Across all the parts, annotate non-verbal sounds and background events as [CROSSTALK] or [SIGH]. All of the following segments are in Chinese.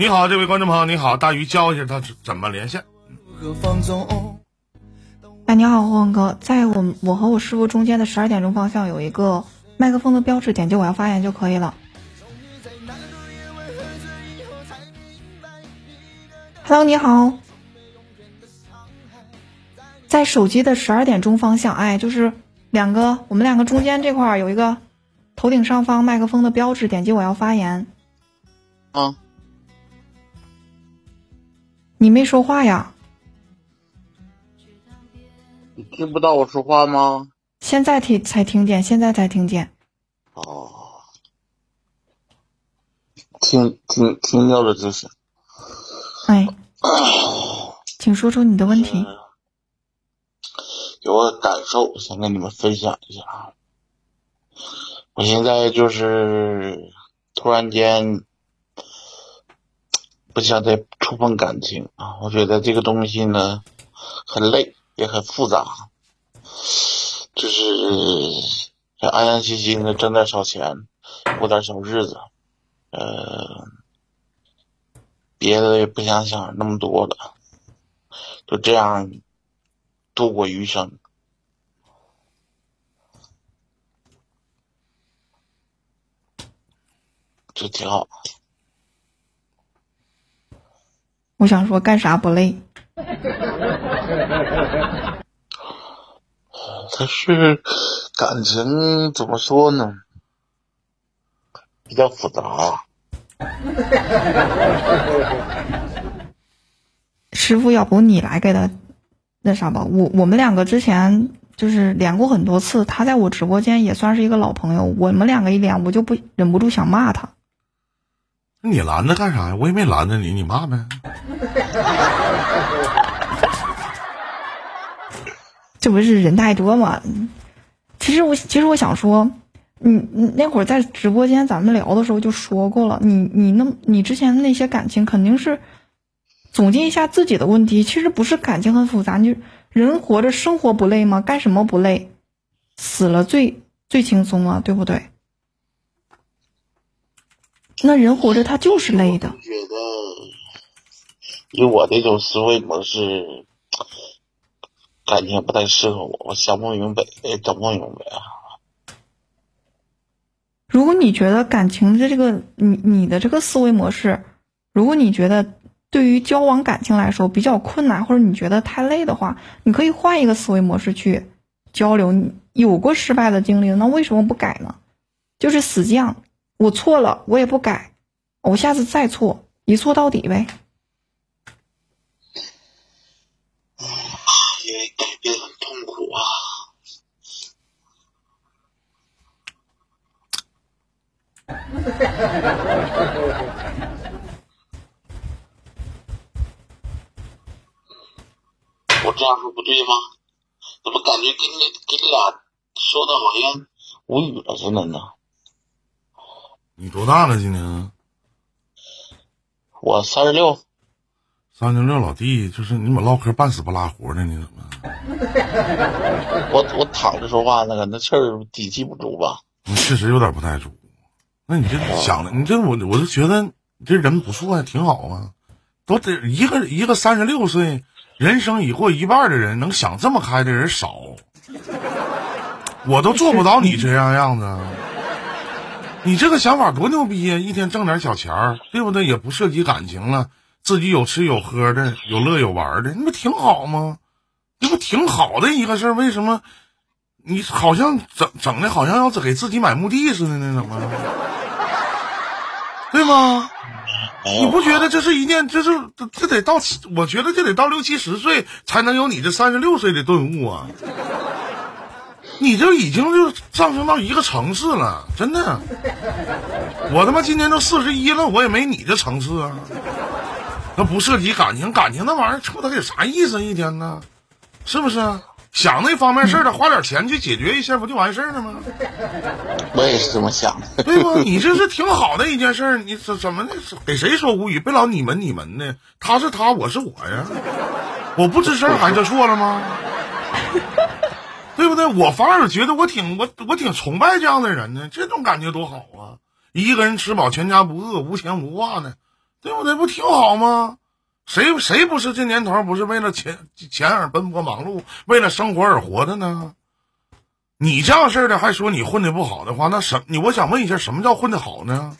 你好，这位观众朋友，你好，大鱼教一下他怎么连线。哎，你好，霍文哥，在我我和我师傅中间的十二点钟方向有一个麦克风的标志，点击我要发言就可以了。Hello，你好，在手机的十二点钟方向，哎，就是两个我们两个中间这块有一个头顶上方麦克风的标志，点击我要发言。啊。你没说话呀？你听不到我说话吗？现在听才听见，现在才听见。哦，听听听到了就是。哎，请说出你的问题。有个感受想跟你们分享一下啊！我现在就是突然间。不想再触碰感情啊！我觉得这个东西呢，很累，也很复杂。就是安安心心的挣点小钱，过点小日子，呃，别的也不想想那么多了，就这样度过余生，就挺好。我想说，干啥不累？[LAUGHS] 他是感情怎么说呢？比较复杂。[LAUGHS] 师傅，要不你来给他那啥吧？我我们两个之前就是连过很多次，他在我直播间也算是一个老朋友。我们两个一连，我就不忍不住想骂他。你拦着干啥呀？我也没拦着你，你骂呗。[LAUGHS] 这不是人太多吗？其实我其实我想说，你你那会儿在直播间咱们聊的时候就说过了，你你那你之前的那些感情肯定是总结一下自己的问题。其实不是感情很复杂，你人活着生活不累吗？干什么不累？死了最最轻松啊，对不对？那人活着他就是累的。觉得以我这种思维模式，感情不太适合我，我想不明白，整不明白啊。如果你觉得感情的这个你你的这个思维模式，如果你觉得对于交往感情来说比较困难，或者你觉得太累的话，你可以换一个思维模式去交流。你有过失败的经历，那为什么不改呢？就是死犟。我错了，我也不改，我下次再错，一错到底呗。因为改变很痛苦啊。我这样说不对吗？怎么感觉跟你跟你俩说的好像无语了似的呢？你多大了？今年？我三十六。三十六，老弟，就是你怎么唠嗑半死不拉活的？你怎么？[LAUGHS] 我我躺着说话那个，那气儿底气不足吧？你确实有点不太足。那你这想的，你这我我就觉得你这人不错，挺好啊。都得一个一个三十六岁，人生已过一半的人，能想这么开的人少。我都做不到你这样样子。你这个想法多牛逼呀！一天挣点小钱儿，对不对？也不涉及感情了，自己有吃有喝的，有乐有玩的，那不挺好吗？那不挺好的一个事儿？为什么你好像整整的好像要给自己买墓地似的呢？怎么？对吗？你不觉得这是一件，这是这得到，我觉得这得到六七十岁才能有你这三十六岁的顿悟啊！你这已经就上升到一个层次了，真的。我他妈今年都四十一了，我也没你这层次啊。那不涉及感情，感情那玩意儿处他有啥意思？一天呢，是不是？想那方面事儿的，花点钱去解决一下，不就完事儿了吗？我也是这么想的，对不？你这是挺好的一件事儿，你怎怎么的？给谁说无语？别老你们你们的，他是他，我是我呀。我不吱声还就错了吗？对不对？我反而觉得我挺我我挺崇拜这样的人呢，这种感觉多好啊！一个人吃饱全家不饿，无牵无挂的，对不对？不挺好吗？谁谁不是这年头不是为了钱钱而奔波忙碌，为了生活而活的呢？你这样式的还说你混的不好的话，那什你我想问一下，什么叫混的好呢？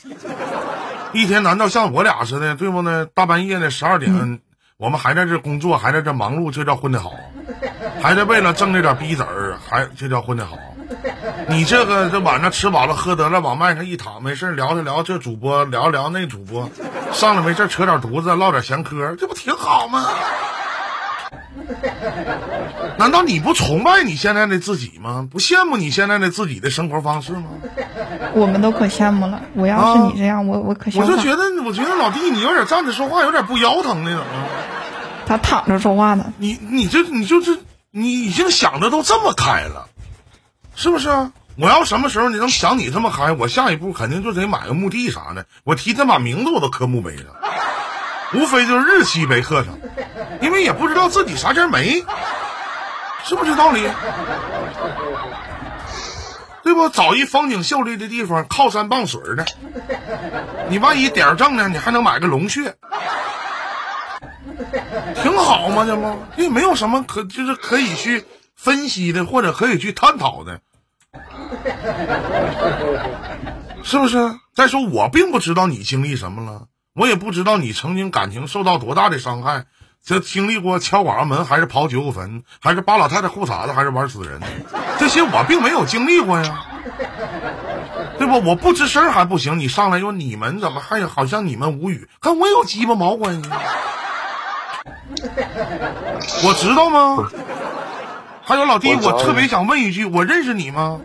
一天难道像我俩似的，对不呢？大半夜的十二点，我们还在这工作，还在这忙碌，这叫混得好？[LAUGHS] 还在为了挣这点逼子儿，还这叫混得好？你这个这晚上吃饱了喝得了，往麦上一躺，没事聊着聊这主播，聊聊那主播，上来没事扯点犊子，唠点闲嗑，这不挺好吗？[LAUGHS] 难道你不崇拜你现在的自己吗？不羡慕你现在的自己的生活方式吗？我们都可羡慕了。我要是你这样，我我可我就觉得，我觉得老弟，你有点站着说话有点不腰疼的，怎么？他躺着说话呢。你你这你就是你已经想的都这么开了，是不是？我要什么时候你能想你这么开，我下一步肯定就得买个墓地啥的，我提前把名字我都刻墓碑上，无非就是日期没刻上，因为也不知道自己啥时候没，是不是这道理？对不？找一风景秀丽的地方，靠山傍水的，你万一点正呢，你还能买个龙穴，挺好嘛，这不也没有什么可就是可以去分析的，或者可以去探讨的。是不是？再说我并不知道你经历什么了，我也不知道你曾经感情受到多大的伤害，这经历过敲寡妇门，还是刨九九坟，还是扒老太太裤衩子，还是玩死人，这些我并没有经历过呀，对不？我不吱声还不行，你上来又你们怎么还好像你们无语，跟我有鸡巴毛关系？我知道吗？还有老弟，我特别想问一句，我认识你吗？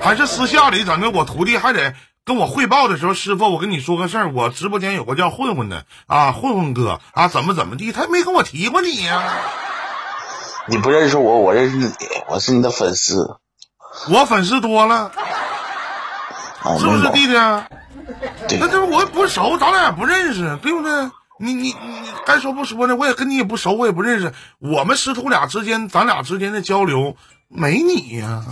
还是私下里咱们我徒弟还得跟我汇报的时候，师傅，我跟你说个事儿，我直播间有个叫混混的啊，混混哥啊，怎么怎么地，他没跟我提过你呀？你不认识我，我认识你，我是你的粉丝。我粉丝多了，是不是弟弟？那这我不熟，咱俩也不认识，对不对？你你你该说不说呢？我也跟你也不熟，我也不认识。我们师徒俩之间，咱俩之间的交流没你呀，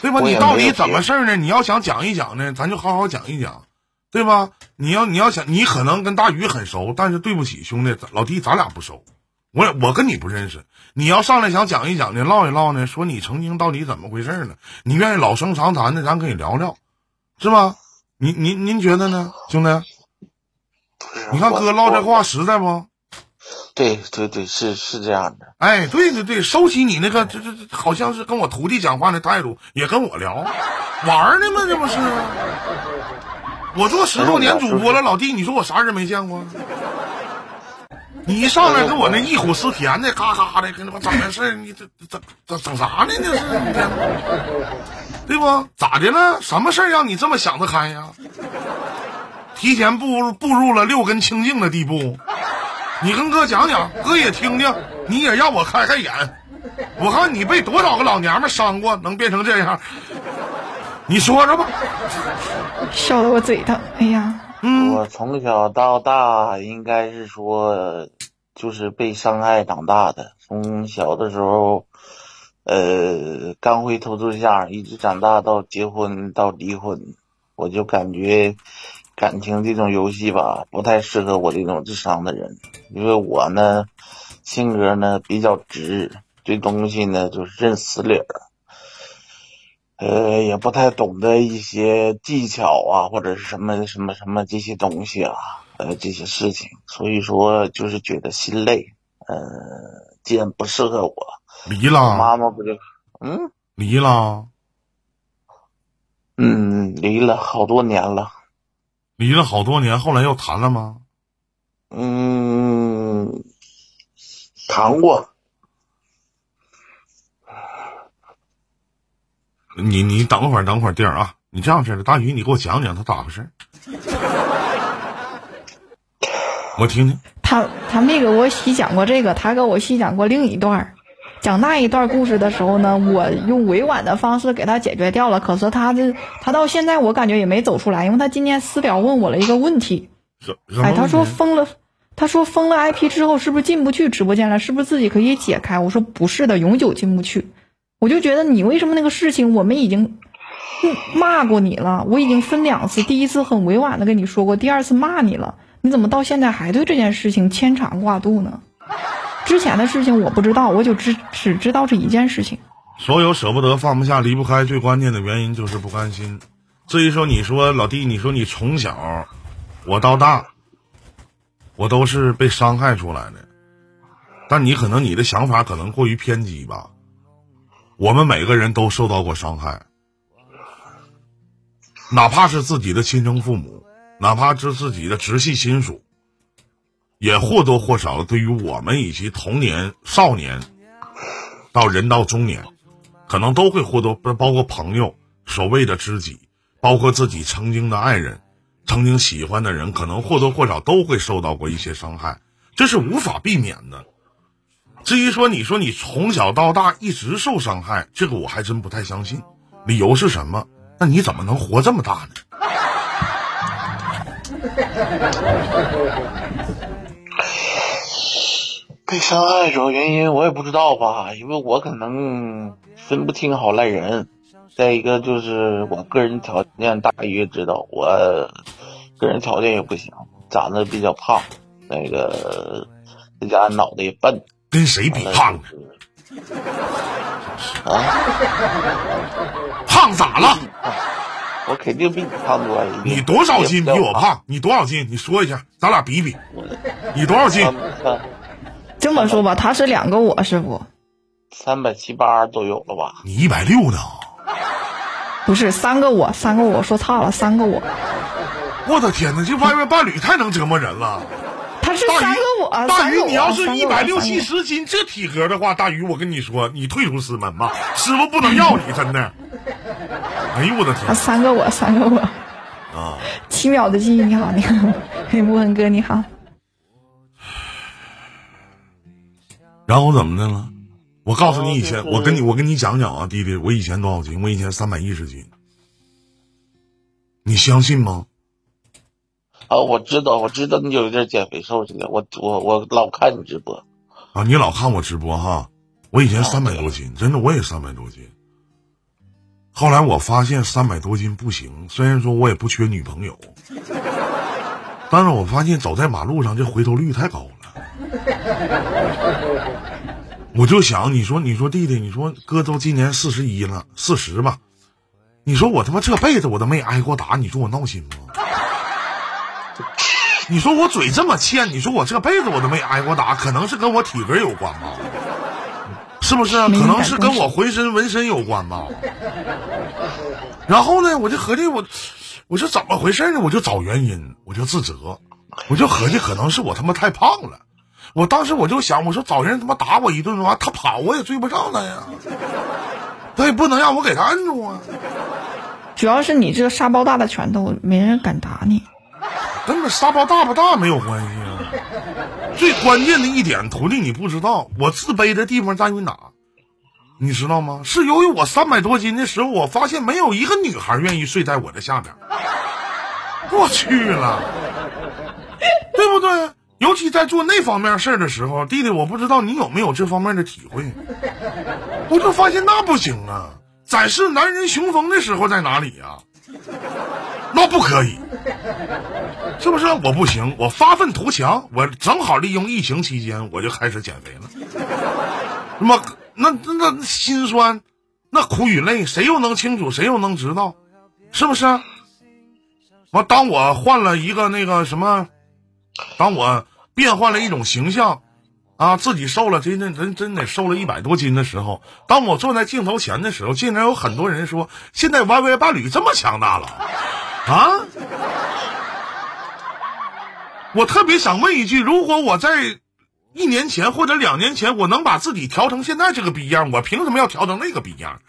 对吧？你到底怎么事儿呢？你要想讲一讲呢，咱就好好讲一讲，对吧？你要你要想，你可能跟大鱼很熟，但是对不起，兄弟，老弟，咱俩不熟，我我跟你不认识。你要上来想讲一讲呢，唠一唠呢，说你曾经到底怎么回事呢？你愿意老生常谈的，咱可以聊聊，是吧？您您您觉得呢，兄弟？你看哥唠这话实在不？对对对，是是这样的。哎，对对对，收起你那个这这这，好像是跟我徒弟讲话的态度，也跟我聊玩呢吗？这不是？我做十多年主播了，老弟，你说我啥人没见过？你一上来跟我那忆苦思甜的，嘎嘎的，跟他妈整的事你这整整整啥呢？这是，对不？咋的了？什么事让你这么想得开呀？提前步入步入了六根清净的地步，你跟哥讲讲，哥也听听，你也让我开开眼。我看你被多少个老娘们伤过，能变成这样？你说说吧。笑得我嘴疼。哎呀，嗯，我从小到大应该是说，就是被伤害长大的。从小的时候，呃，刚会偷对象，一直长大到结婚到离婚，我就感觉。感情这种游戏吧，不太适合我这种智商的人，因为我呢，性格呢比较直，对东西呢就是认死理儿，呃，也不太懂得一些技巧啊，或者是什么什么什么这些东西啊，呃，这些事情，所以说就是觉得心累，呃，既然不适合我，离了，妈妈不就，嗯，离了，嗯，离了好多年了。离了好多年，后来又谈了吗？嗯，谈过。你你等会儿，等会儿，弟儿啊，你这样式的，大鱼，你给我讲讲他咋回事？我听听。他他没给我细讲过这个，他给我细讲过另一段。讲那一段故事的时候呢，我用委婉的方式给他解决掉了。可是他这他到现在我感觉也没走出来，因为他今天私聊问我了一个问题，哎，他说封了，他说封了 IP 之后是不是进不去直播间了？是不是自己可以解开？我说不是的，永久进不去。我就觉得你为什么那个事情我们已经骂过你了，我已经分两次，第一次很委婉的跟你说过，第二次骂你了，你怎么到现在还对这件事情牵肠挂肚呢？之前的事情我不知道，我就只只知道这一件事情。所有舍不得、放不下、离不开，最关键的原因就是不甘心。至于说你说老弟，你说你从小我到大，我都是被伤害出来的，但你可能你的想法可能过于偏激吧。我们每个人都受到过伤害，哪怕是自己的亲生父母，哪怕是自己的直系亲属，也或多或少对于我们以及童年、少年到人到中年。可能都会或多不包括朋友，所谓的知己，包括自己曾经的爱人，曾经喜欢的人，可能或多或少都会受到过一些伤害，这是无法避免的。至于说你说你从小到大一直受伤害，这个我还真不太相信。理由是什么？那你怎么能活这么大呢？[LAUGHS] 被伤害主要原因我也不知道吧，因为我可能。分不清好赖人，再一个就是我个人条件，大约知道我个人条件也不行，长得比较胖，那个再加脑袋也笨，跟谁比胖啊？胖咋了？我肯定比你胖多了。你多少斤比我胖？你多少斤？你说一下，咱俩比比。你多少斤？这么说吧，他是两个我，师傅。三百七八都有了吧？你一百六呢？不是三个我，三个我说差了，三个我。我的天哪，这外面伴侣太能折磨人了。他是三个我，大鱼，你要是一百六七十斤这体格的话，大鱼，我跟你说，你退出师门吧，师傅不能要你，真的。哎呦我的天！三个我，三个我。啊！七秒的记忆，你好，你好，木文哥，你好。然后怎么的了？我告诉你，以前我跟你我跟你讲讲啊，弟弟，我以前多少斤？我以前三百一十斤，你相信吗？啊，我知道，我知道你有一阵减肥瘦去了。我我我老看你直播啊，你老看我直播哈。我以前三百多斤，真的我也三百多斤。后来我发现三百多斤不行，虽然说我也不缺女朋友，但是我发现走在马路上这回头率太高了。[LAUGHS] 我就想，你说，你说弟弟，你说哥都今年四十一了，四十吧，你说我他妈这辈子我都没挨过打，你说我闹心吗？你说我嘴这么欠，你说我这辈子我都没挨过打，可能是跟我体格有关吧？是不是？可能是跟我浑身纹身有关吧？然后呢，我就合计我，我说怎么回事呢？我就找原因，我就自责，我就合计可能是我他妈太胖了。我当时我就想，我说找人他妈打我一顿的话，他跑我也追不上他呀，他也不能让我给他摁住啊。主要是你这个沙包大的拳头，没人敢打你。跟那沙包大不大没有关系啊。最关键的一点，徒弟你不知道，我自卑的地方在于哪？你知道吗？是由于我三百多斤的时候，我发现没有一个女孩愿意睡在我的下边。我去了，对不对？尤其在做那方面事儿的时候，弟弟，我不知道你有没有这方面的体会。[LAUGHS] 我就发现那不行啊！展示男人雄风的时候在哪里呀？那不可以，是不是？我不行，我发愤图强，我正好利用疫情期间，我就开始减肥了。那么，那那那心酸，那苦与累，谁又能清楚？谁又能知道？是不是？我当我换了一个那个什么。当我变换了一种形象，啊，自己瘦了，真真真真得瘦了一百多斤的时候，当我坐在镜头前的时候，竟然有很多人说：“现在 YY 伴侣这么强大了，啊！”我特别想问一句：如果我在一年前或者两年前，我能把自己调成现在这个逼样，我凭什么要调成那个逼样？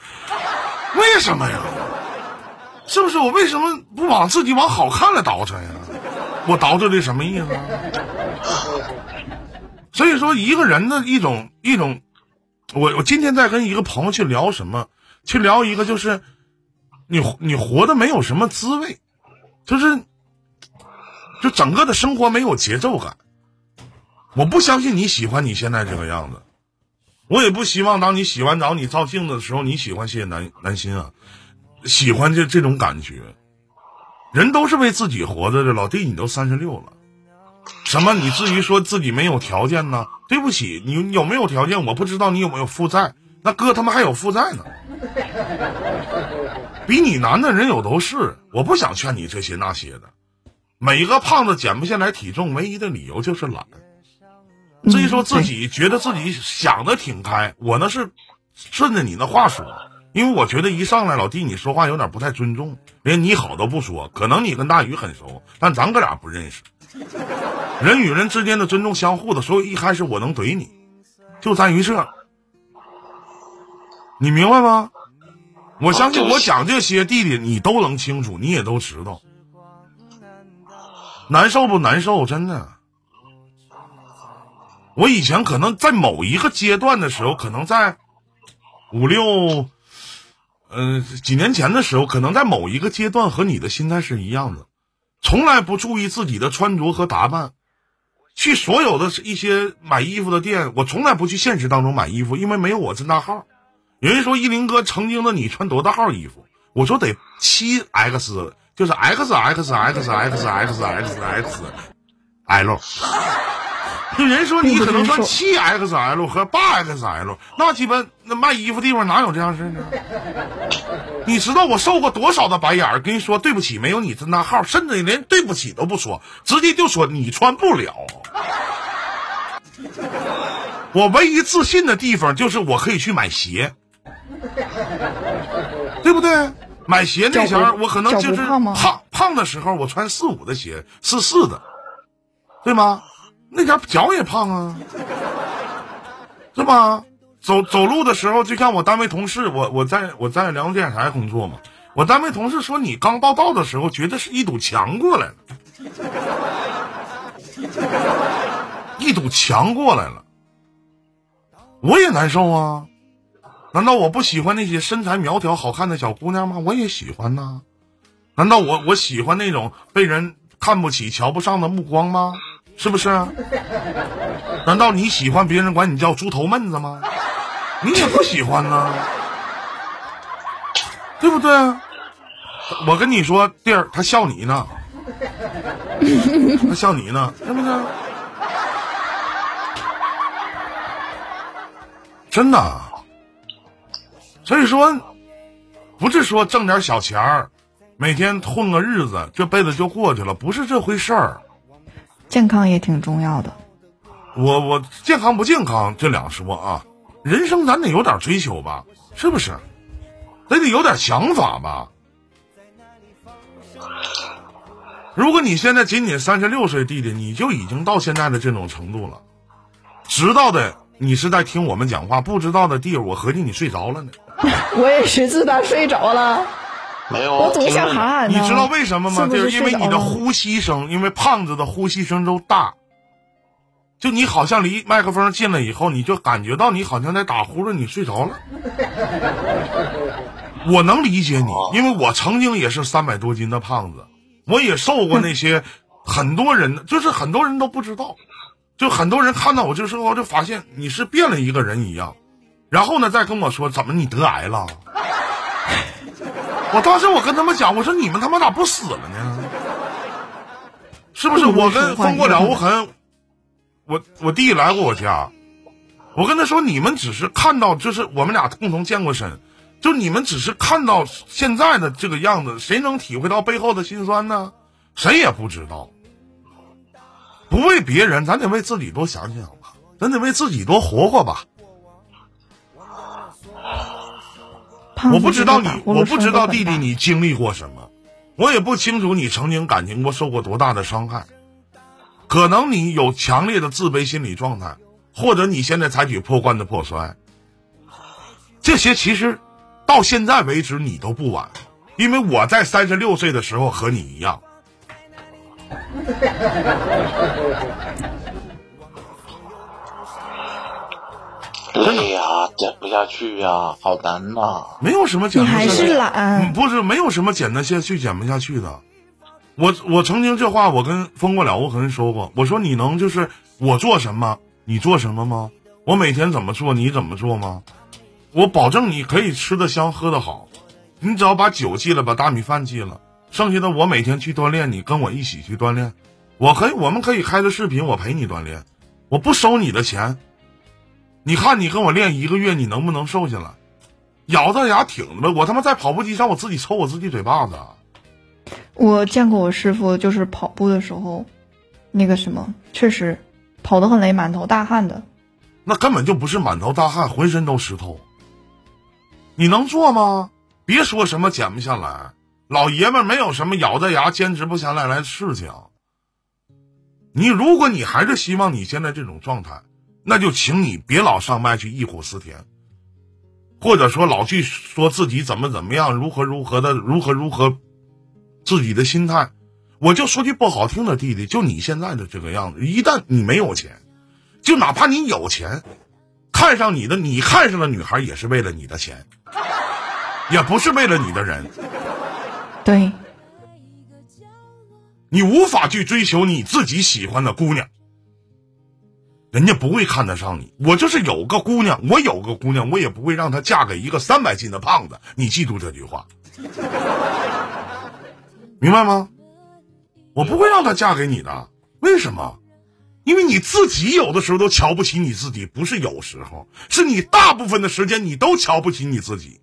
为什么呀？是不是我为什么不往自己往好看了倒饬呀？我倒饬的什么意思？所以说，一个人的一种一种，我我今天在跟一个朋友去聊什么？去聊一个就是，你你活的没有什么滋味，就是，就整个的生活没有节奏感。我不相信你喜欢你现在这个样子，我也不希望当你洗完澡你照镜子的时候，你喜欢谢男男心啊。喜欢这这种感觉。人都是为自己活着的，老弟，你都三十六了，什么？你至于说自己没有条件呢？对不起，你有没有条件？我不知道你有没有负债。那哥他妈还有负债呢，比你难的人有都是。我不想劝你这些那些的。每一个胖子减不下来体重，唯一的理由就是懒。至于说自己觉得自己想的挺开，我那是顺着你那话说，因为我觉得一上来老弟你说话有点不太尊重，连你好都不说。可能你跟大宇很熟，但咱哥俩不认识。人与人之间的尊重相互的，所以一开始我能怼你，就在于这。你明白吗？我相信我讲这些，弟弟你都能清楚，你也都知道，难受不难受？真的。我以前可能在某一个阶段的时候，可能在五六，嗯，几年前的时候，可能在某一个阶段和你的心态是一样的，从来不注意自己的穿着和打扮，去所有的一些买衣服的店，我从来不去现实当中买衣服，因为没有我这大号。有人说依林哥曾经的你穿多大号衣服？我说得七 X，就是 X X X X X X X L。有 [LAUGHS] 人说你可能穿七 XL 和八 XL，那鸡巴那卖衣服地方哪有这样事呢？[LAUGHS] 你知道我受过多少的白眼儿？跟你说对不起，没有你这那号，甚至连对不起都不说，直接就说你穿不了。我唯一自信的地方就是我可以去买鞋，对不对？买鞋那前我可能就是胖胖的时候，我穿四五的鞋，四四的，对吗？那家脚也胖啊，是吧？走走路的时候，就像我单位同事，我我在我在辽宁电视台工作嘛。我单位同事说，你刚报道的时候，觉得是一堵墙过来了，一堵墙过来了，我也难受啊。难道我不喜欢那些身材苗条、好看的小姑娘吗？我也喜欢呐。难道我我喜欢那种被人看不起、瞧不上的目光吗？是不是？难道你喜欢别人管你叫猪头闷子吗？你也不喜欢呢，对不对？我跟你说，弟儿，他笑你呢，[LAUGHS] 他笑你呢，是不是？真的。所以说，不是说挣点小钱儿，每天混个日子，这辈子就过去了，不是这回事儿。健康也挺重要的，我我健康不健康这两说啊，人生咱得有点追求吧，是不是？咱得有点想法吧。如果你现在仅仅三十六岁，弟弟你就已经到现在的这种程度了，知道的你是在听我们讲话，不知道的弟，我合计你睡着了呢。[LAUGHS] 我也是自打睡着了。没有，我总想喊喊你知道为什么吗？就是因为你的呼吸声，因为胖子的呼吸声都大。就你好像离麦克风近了以后，你就感觉到你好像在打呼噜，你睡着了。[LAUGHS] 我能理解你，因为我曾经也是三百多斤的胖子，我也受过那些 [LAUGHS] 很多人，就是很多人都不知道，就很多人看到我这时候就发现你是变了一个人一样，然后呢再跟我说怎么你得癌了。我当时我跟他们讲，我说你们他妈咋不死了呢？是不是？我跟风过了无痕，我我弟来过我家，我跟他说，你们只是看到，就是我们俩共同见过身，就你们只是看到现在的这个样子，谁能体会到背后的辛酸呢？谁也不知道。不为别人，咱得为自己多想想吧，咱得为自己多活活吧。我不知道你，我不知道弟弟你经历过什么，我也不清楚你曾经感情过受过多大的伤害，可能你有强烈的自卑心理状态，或者你现在采取破罐子破摔，这些其实到现在为止你都不晚，因为我在三十六岁的时候和你一样。累呀，减不下去呀，好难呐！没有什么减不下去，你还是懒，不是没有什么减得下去、减不下去的。我我曾经这话我跟风过了无痕说过，我说你能就是我做什么你做什么吗？我每天怎么做你怎么做吗？我保证你可以吃得香喝得好，你只要把酒戒了，把大米饭戒了，剩下的我每天去锻炼，你跟我一起去锻炼，我可以，我们可以开着视频，我陪你锻炼，我不收你的钱。你看你跟我练一个月，你能不能瘦下来？咬着牙挺着，我他妈在跑步机上我自己抽我自己嘴巴子。我见过我师傅，就是跑步的时候，那个什么，确实跑得很累，满头大汗的。那根本就不是满头大汗，浑身都湿透。你能做吗？别说什么减不下来，老爷们没有什么咬着牙坚持不下来来的事情。你如果你还是希望你现在这种状态，那就请你别老上麦去忆苦思甜，或者说老去说自己怎么怎么样，如何如何的，如何如何，自己的心态。我就说句不好听的，弟弟，就你现在的这个样子，一旦你没有钱，就哪怕你有钱，看上你的，你看上的女孩也是为了你的钱。也不是为了你的人，对，你无法去追求你自己喜欢的姑娘，人家不会看得上你。我就是有个姑娘，我有个姑娘，我也不会让她嫁给一个三百斤的胖子。你记住这句话，明白吗？我不会让她嫁给你的，为什么？因为你自己有的时候都瞧不起你自己，不是有时候，是你大部分的时间你都瞧不起你自己。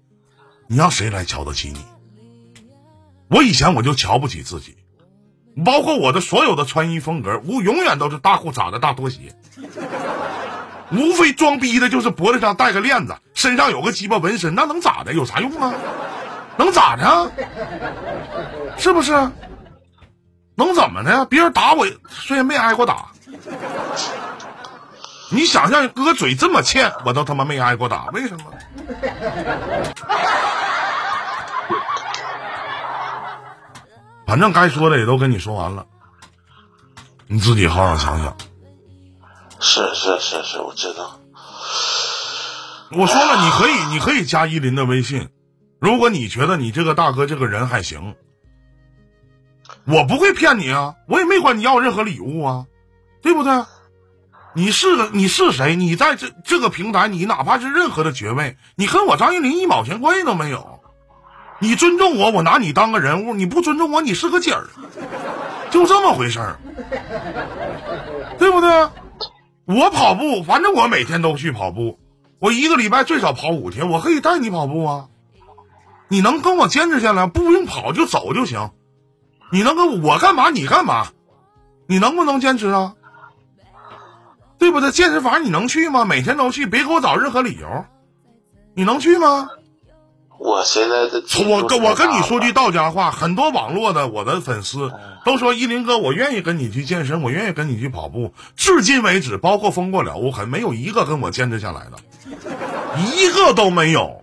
你让谁来瞧得起你？我以前我就瞧不起自己，包括我的所有的穿衣风格，我永远都是大裤衩子、大拖鞋，无非装逼的就是脖子上戴个链子，身上有个鸡巴纹身，那能咋的？有啥用啊？能咋的？是不是？能怎么的？别人打我，虽然没挨过打，你想象，哥嘴这么欠，我都他妈没挨过打，为什么？反正该说的也都跟你说完了，你自己好好想想。是是是是，我知道。我说了，你可以，你可以加依林的微信。如果你觉得你这个大哥这个人还行，我不会骗你啊，我也没管你要任何礼物啊，对不对？你是个你是谁？你在这这个平台，你哪怕是任何的爵位，你跟我张依林一毛钱关系都没有。你尊重我，我拿你当个人物；你不尊重我，你是个鸡儿，就这么回事儿，对不对？我跑步，反正我每天都去跑步，我一个礼拜最少跑五天，我可以带你跑步啊。你能跟我坚持下来，不用跑就走就行。你能跟我干嘛？你干嘛？你能不能坚持啊？对不对？健身房你能去吗？每天都去，别给我找任何理由。你能去吗？我现在的我跟我跟你说句道家话，很多网络的我的粉丝都说依林哥，我愿意跟你去健身，我愿意跟你去跑步。至今为止，包括风过了无痕，没有一个跟我坚持下来的，一个都没有。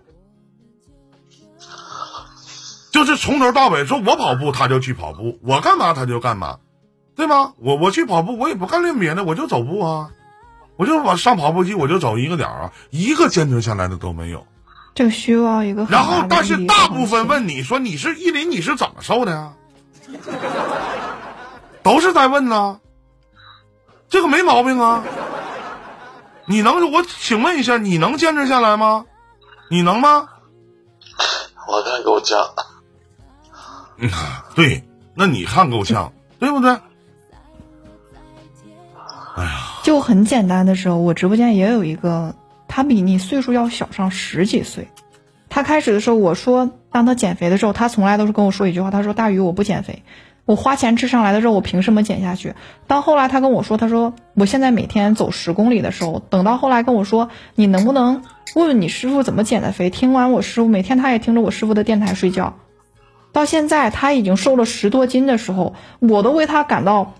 就是从头到尾说，我跑步他就去跑步，我干嘛他就干嘛，对吗？我我去跑步，我也不干练别的，我就走步啊，我就往上跑步机，我就走一个点儿啊，一个坚持下来的都没有。这个需要一个。然后，但是大部分问你说你是依林，你是怎么瘦的呀？都是在问呢，这个没毛病啊。你能我请问一下，你能坚持下来吗？你能吗？我看够呛。嗯，[LAUGHS] 对，那你看够呛，对不对？哎呀，就很简单的时候，我直播间也有一个。他比你岁数要小上十几岁，他开始的时候我说让他减肥的时候，他从来都是跟我说一句话，他说大鱼我不减肥，我花钱吃上来的肉我凭什么减下去？到后来他跟我说，他说我现在每天走十公里的时候，等到后来跟我说你能不能问问你师傅怎么减的肥？听完我师傅每天他也听着我师傅的电台睡觉，到现在他已经瘦了十多斤的时候，我都为他感到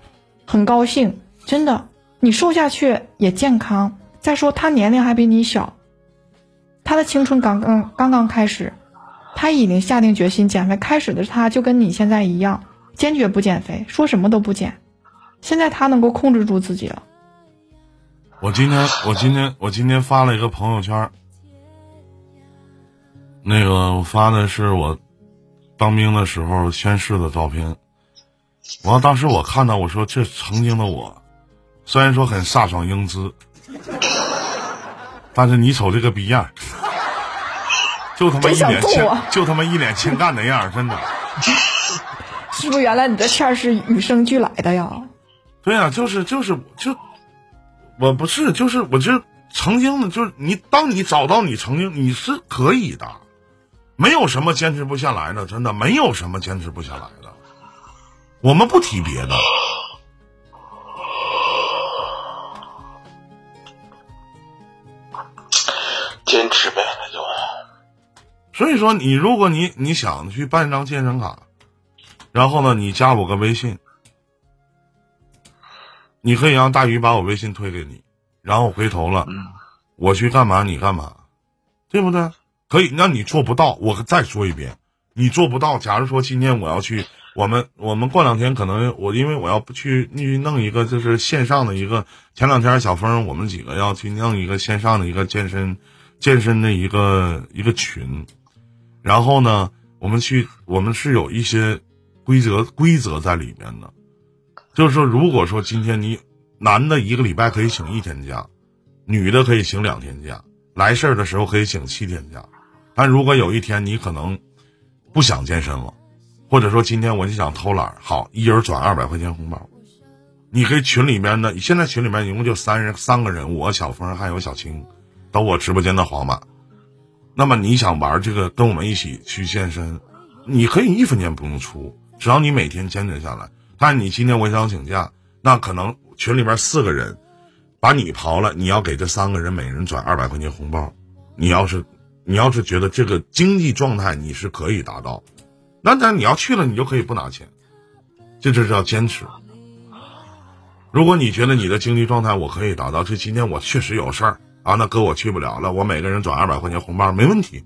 很高兴，真的，你瘦下去也健康。再说他年龄还比你小，他的青春刚刚刚刚开始，他已经下定决心减肥。开始的他就跟你现在一样，坚决不减肥，说什么都不减。现在他能够控制住自己了。我今天我今天我今天发了一个朋友圈，那个我发的是我当兵的时候宣誓的照片。完，当时我看到我说这曾经的我，虽然说很飒爽英姿。但是你瞅这个逼样，[LAUGHS] 就他妈一脸欠，就他妈一脸欠干的样，真的。是不是原来你的欠是与生俱来的呀？对呀、就是就是就，我不是就是我就曾经的，就是你当你找到你曾经你是可以的，没有什么坚持不下来的，真的没有什么坚持不下来的。我们不提别的，所以说你如果你你想去办一张健身卡，然后呢，你加我个微信，你可以让大鱼把我微信推给你，然后回头了，我去干嘛你干嘛，对不对？可以，那你做不到，我再说一遍，你做不到。假如说今天我要去，我们我们过两天可能我因为我要去去弄一个就是线上的一个，前两天小峰我们几个要去弄一个线上的一个健身健身的一个一个群，然后呢，我们去我们是有一些规则规则在里面的，就是说，如果说今天你男的一个礼拜可以请一天假，女的可以请两天假，来事儿的时候可以请七天假。但如果有一天你可能不想健身了，或者说今天我就想偷懒，好，一人转二百块钱红包，你可以群里面的，现在群里面一共就三人三个人，我小峰还有小青，都我直播间的皇马。那么你想玩这个，跟我们一起去健身，你可以一分钱不用出，只要你每天坚持下来。但你今天我想请假，那可能群里面四个人，把你刨了，你要给这三个人每人转二百块钱红包。你要是你要是觉得这个经济状态你是可以达到，那那你要去了，你就可以不拿钱，这就是叫坚持。如果你觉得你的经济状态我可以达到，这今天我确实有事儿啊，那哥我去不了了，我每个人转二百块钱红包没问题，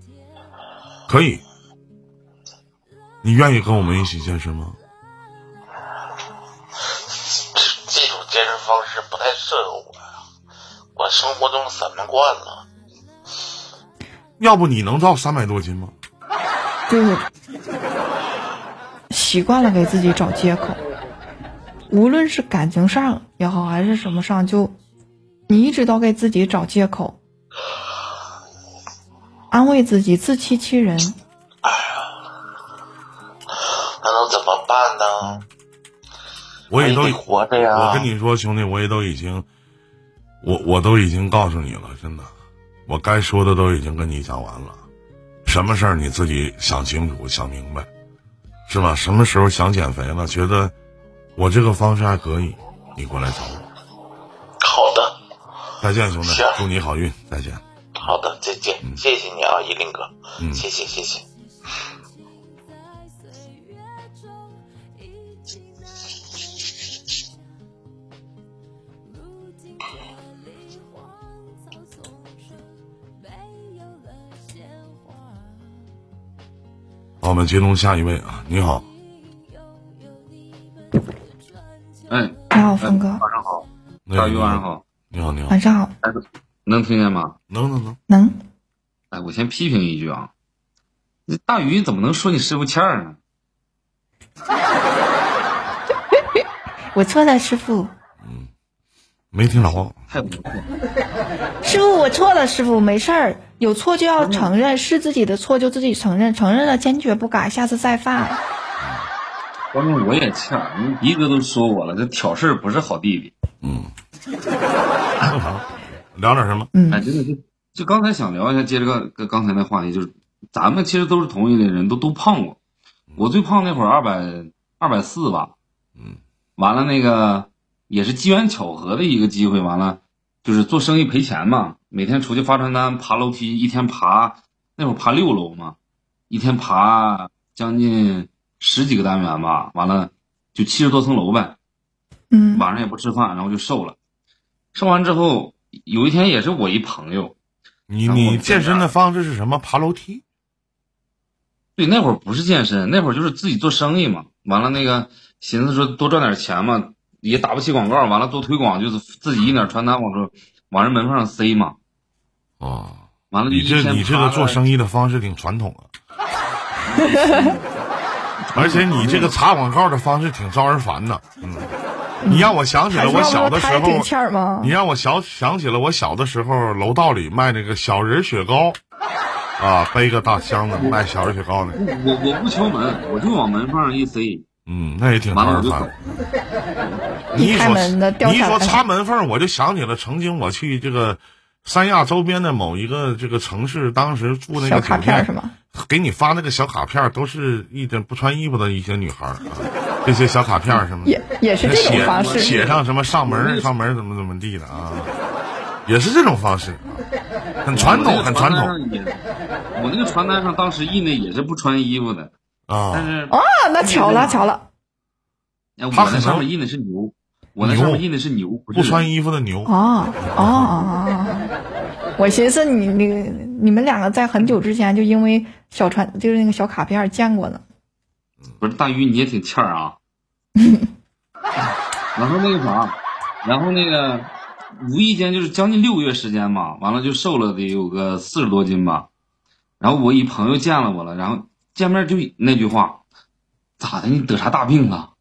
可以。你愿意跟我们一起健身吗？这种健身方式不太适合我呀，我生活中散漫惯了。要不你能到三百多斤吗？就是习惯了给自己找借口，无论是感情上也好，还是什么上，就你一直都给自己找借口，安慰自己，自欺欺人。哎呀那能怎么办呢？我也都得活着呀。我跟你说，兄弟，我也都已经，我我都已经告诉你了，真的，我该说的都已经跟你讲完了。什么事儿你自己想清楚、想明白，是吧？什么时候想减肥了，觉得我这个方式还可以，你过来找我。好的，再见，兄弟行，祝你好运，再见。好的，再见，谢谢你啊，依林哥，嗯。谢谢谢谢。在岁月中已经如今的梨花草丛中没有了鲜花。好，我们接通下一位啊，你好，哎，你好，峰哥，晚上好，那大鱼晚上好，你好，你好晚，上好，哎，能听见吗？能能能，能。哎，我先批评一句啊，这大鱼怎么能说你师傅欠儿呢？[LAUGHS] 我错了，师傅，嗯没听着，太不错，师傅，我错了，师傅，没事儿，有错就要承认，是自己的错就自己承认，承认了坚决不改，下次再犯。关键我也欠儿，你迪哥都说我了，这挑事儿不是好弟弟。嗯，[LAUGHS] 聊点什么？嗯哎，真的就就刚才想聊一下，接着刚跟刚才那话题，就是咱们其实都是同一类人，都都胖过。我最胖那会儿二百二百四吧，嗯，完了那个也是机缘巧合的一个机会，完了就是做生意赔钱嘛，每天出去发传单、爬楼梯，一天爬那会儿爬六楼嘛，一天爬将近十几个单元吧，完了就七十多层楼呗。嗯晚上也不吃饭，然后就瘦了。瘦完之后，有一天也是我一朋友，你你健身的方式是什么？爬楼梯？对，那会儿不是健身，那会儿就是自己做生意嘛。完了那个寻思说多赚点钱嘛，也打不起广告，完了做推广就是自己印点传单往这往人门缝上塞嘛。哦，完了你这你这个做，生意的方式挺传统啊，[LAUGHS] 而且你这个查广告的方式挺招人烦的。嗯，你让我想起了我小的时候你？让我想想起了我小的时候楼道里卖那个小人雪糕，啊，背个大箱子卖小人雪糕呢。我我不敲门，我就往门缝上一塞，嗯，那也挺完了我就招人烦。。你一说你一说下来插门缝，我就想起了曾经我去这个三亚周边的某一个这个城市，当时住那小卡个酒店片是吗？给你发那个小卡片，都是一点不穿衣服的一些女孩啊，这些小卡片什么的，也也是这种方式。写写上什么上门上门怎么怎么地的啊，也是这种方式，啊很传统，很传统统。我那个传单上当时印的也是不穿衣服的，但啊。是哦，那巧了巧了，他可能那上面印的是牛，我那上面印的是牛，不穿衣服的牛，啊哦哦哦，[LAUGHS] 我寻思你你你们两个在很久之前就因为小传就是那个小卡片见过呢。不是大鱼，你也挺欠儿啊。[LAUGHS] 然后那个啥，然后那个无意间就是将近六个月时间嘛，完了就瘦了得有个四十多斤吧。然后我一朋友见了我了，然后见面就那句话，咋的？你得啥大病了？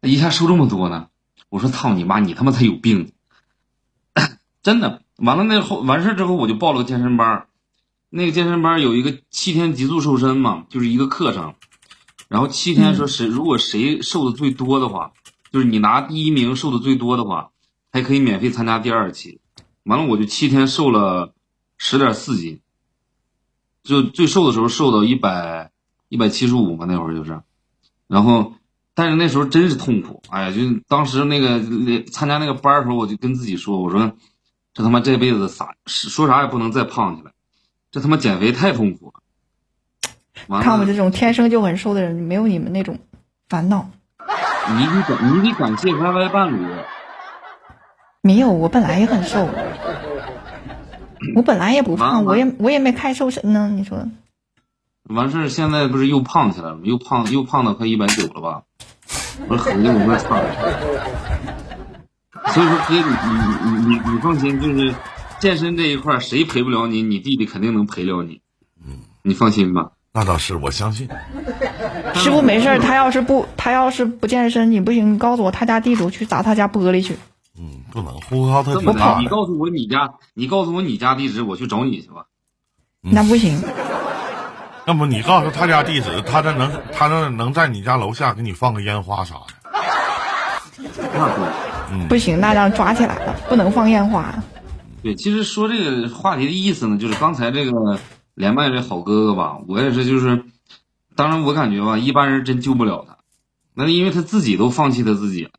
一下瘦这么多呢？我说操你妈，你他妈才有病！[COUGHS] 真的，完了那后完事儿之后，我就报了个健身班儿。那个健身班儿有一个七天极速瘦身嘛，就是一个课程。然后七天说谁如果谁瘦的最多的话，就是你拿第一名瘦的最多的话，还可以免费参加第二期。完了我就七天瘦了十点四斤，就最瘦的时候瘦到一百一百七十五嘛，那会儿就是，然后但是那时候真是痛苦，哎呀，就当时那个参加那个班的时候，我就跟自己说，我说这他妈这辈子啥说啥也不能再胖起来，这他妈减肥太痛苦了。看我们这种天生就很瘦的人，没有你们那种烦恼。你得感你得感谢 YY 伴侣，没有，我本来也很瘦，[LAUGHS] 我本来也不胖，我也我也没开瘦身呢。你说完事儿现在不是又胖起来了吗？又胖又胖到快一百九了吧？我说合计我说操！所以说哥，你你你你你放心，就是健身这一块儿谁陪不了你，你弟弟肯定能陪了你。你放心吧。那倒是，我相信。[LAUGHS] 师傅没事儿，他要是不他要是不健身，你不行，你告诉我他家地址，我去砸他家玻璃去。嗯，不能呼高他这么的，挺大。你告诉我你家，你告诉我你家地址，我去找你去吧。那不行，[LAUGHS] 要不你告诉他家地址，他这能他这能在你家楼下给你放个烟花啥的。[LAUGHS] 那不，嗯。不行，那让抓起来了，不能放烟花。对，其实说这个话题的意思呢，就是刚才这个连麦这好哥哥吧，我也是就是，当然我感觉吧，一般人真救不了他，那因为他自己都放弃他自己了，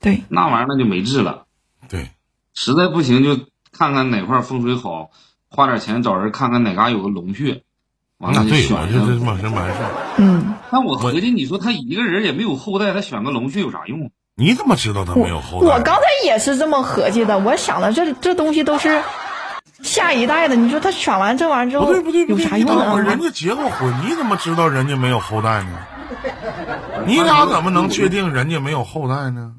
对，那玩意儿那就没治了，对，实在不行就看看哪块风水好，花点钱找人看看哪嘎有个龙穴，完了就那对，我选上。么这么回事儿。嗯，但我合计，你说他一个人也没有后代，他选个龙穴有啥用？你怎么知道他没有后代？我刚才也是这么合计的，我想的这这东西都是下一代的，你说他选完这玩意儿之后不对不对不对，有啥用你等会儿人？家结过婚，你怎么知道人家没有后代呢？[LAUGHS] 你俩怎么能确定人家没有后代呢？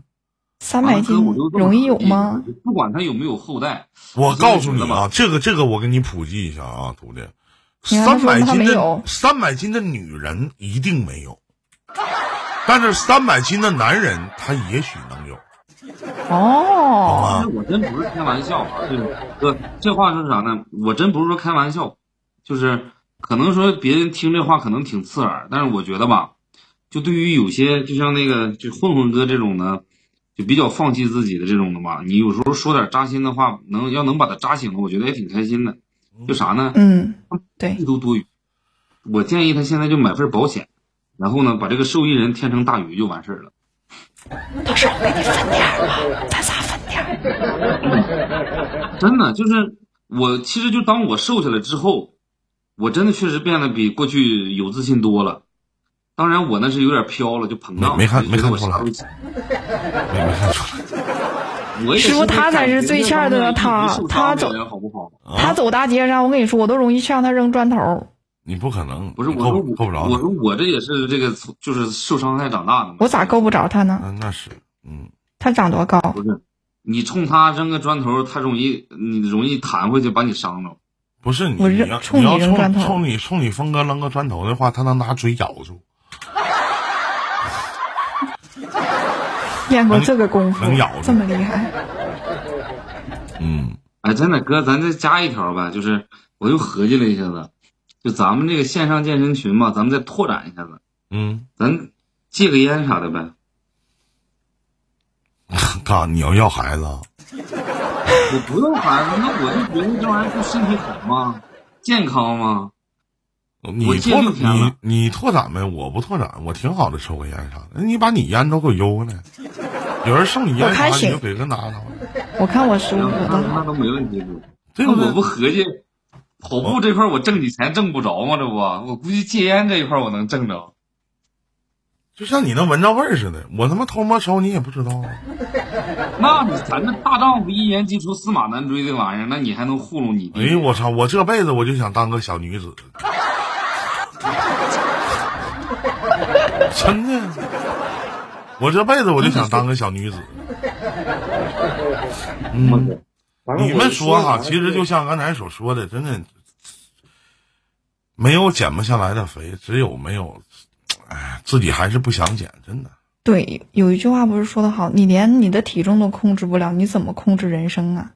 三百斤容易有吗？？不管他有没有后代，我告诉你啊，这个这个我给你普及一下啊，徒弟，三百斤的三百斤的女人一定没有，但是三百斤的男人他也许能哦？我真不是开玩笑啊，就是哥，这话是啥呢？我真不是说开玩笑，就是可能说别人听这话可能挺刺耳，但是我觉得吧，就对于有些就像那个就混混哥这种的，就比较放弃自己的这种的吧，你有时候说点扎心的话，能要能把他扎醒了，我觉得也挺开心的。就啥呢？嗯，对一，都多余。我建议他现在就买份保险，然后呢，把这个受益人填成大鱼就完事儿了。到时候我给你分点儿吧，咱仨分点儿。[LAUGHS] 真的就是我，其实就当我瘦下来之后，我真的确实变得比过去有自信多了。当然，我那是有点飘了，就膨胀。没没看没看出来啥都行没没看出来。[LAUGHS] 师傅他才是最欠的他他走好不好？他走大街上，我跟你说，我都容易向他扔砖头。你不可能，不是我说我够不着我说我这也是这个就是受伤害长大的嘛。我咋够不着他呢？那，那是，嗯，他长多高？不是你冲他扔个砖头，他容易你容易弹回去把你伤着。不是你我扔你要冲你要冲你扔砖头冲你冲你峰哥扔个砖头的话，他能拿嘴咬住。[LAUGHS] 练过这个功夫能咬，这么厉害？嗯，哎，真的哥，咱再加一条呗，就是我又合计了一下子，就咱们这个线上健身群嘛，咱们再拓展一下子，嗯，咱戒个烟啥的呗。[LAUGHS] 干啥？你要要孩子啊？[LAUGHS] 我不要孩子，那我就觉得这玩意儿对身体好吗？健康吗？你拓你你拓展呗，我不拓展，我挺好的，抽个烟啥的。你把你烟都给我邮过来，有人送你烟啥，你就给个拿拿。我看我十五那的，那都没问题，对不对那我不合计，跑步这块儿我挣你钱挣不着吗？这不，我估计戒烟这一块儿我能挣着。就像你能闻着味儿似的，我他妈偷摸抽你也不知道啊。[LAUGHS] 那你咱这大丈夫一言既出驷马难追这玩意儿，那你还能糊弄你？哎呦我操！我这辈子我就想当个小女子，真的，我这辈子我就想当个小女子。嗯，你们说哈，其实就像刚才所说的，真的没有减不下来的肥，只有没有，哎，自己还是不想减，真的。对，有一句话不是说的好，你连你的体重都控制不了，你怎么控制人生啊？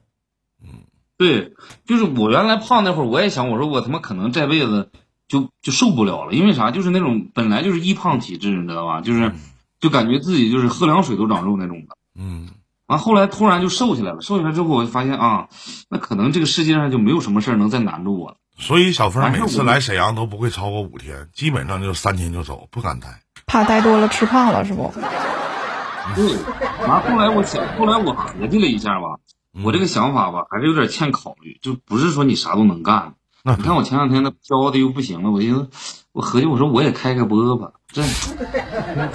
嗯对，就是我原来胖那会儿，我也想，我说我他妈可能这辈子就就受不了了，因为啥？就是那种本来就是易胖体质，你知道吧？就是就感觉自己就是喝凉水都长肉那种的。嗯，完后来突然就瘦下来了，瘦下来之后我就发现啊，那可能这个世界上就没有什么事儿能再难住我了。所以小峰每次来沈阳都不会超过五天，基本上就三天就走，不敢待。怕待多了吃胖了是不？对，完后来我想，后来我合计了一下吧，我这个想法吧还是有点欠考虑，就不是说你啥都能干。那你看我前两天那飘的又不行了，我寻思，我合计我说我也开开播吧，这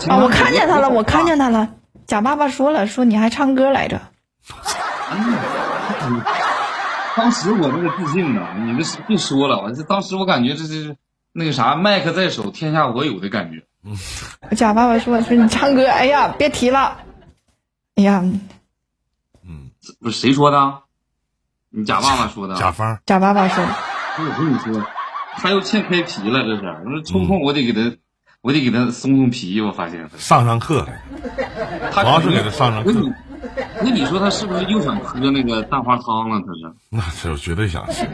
啊，我看见他了，我看见他了。贾爸爸说了，说你还唱歌来着。当时我那个自信呢，你这别说了，我这当时我感觉这是那个啥，麦克在手，天下我有的感觉。贾爸爸说说你唱歌，哎呀，别提了。哎呀，嗯不是谁说的？你贾爸爸说的。贾芳，贾爸爸说的，我跟你说，他又欠开皮了，这是。我说抽空我得给他，我得给他松松皮。我发现，上上课来，他主要是给他上上课那你，那你说他是不是又想喝那个蛋花汤了？他是。那是我绝对想吃。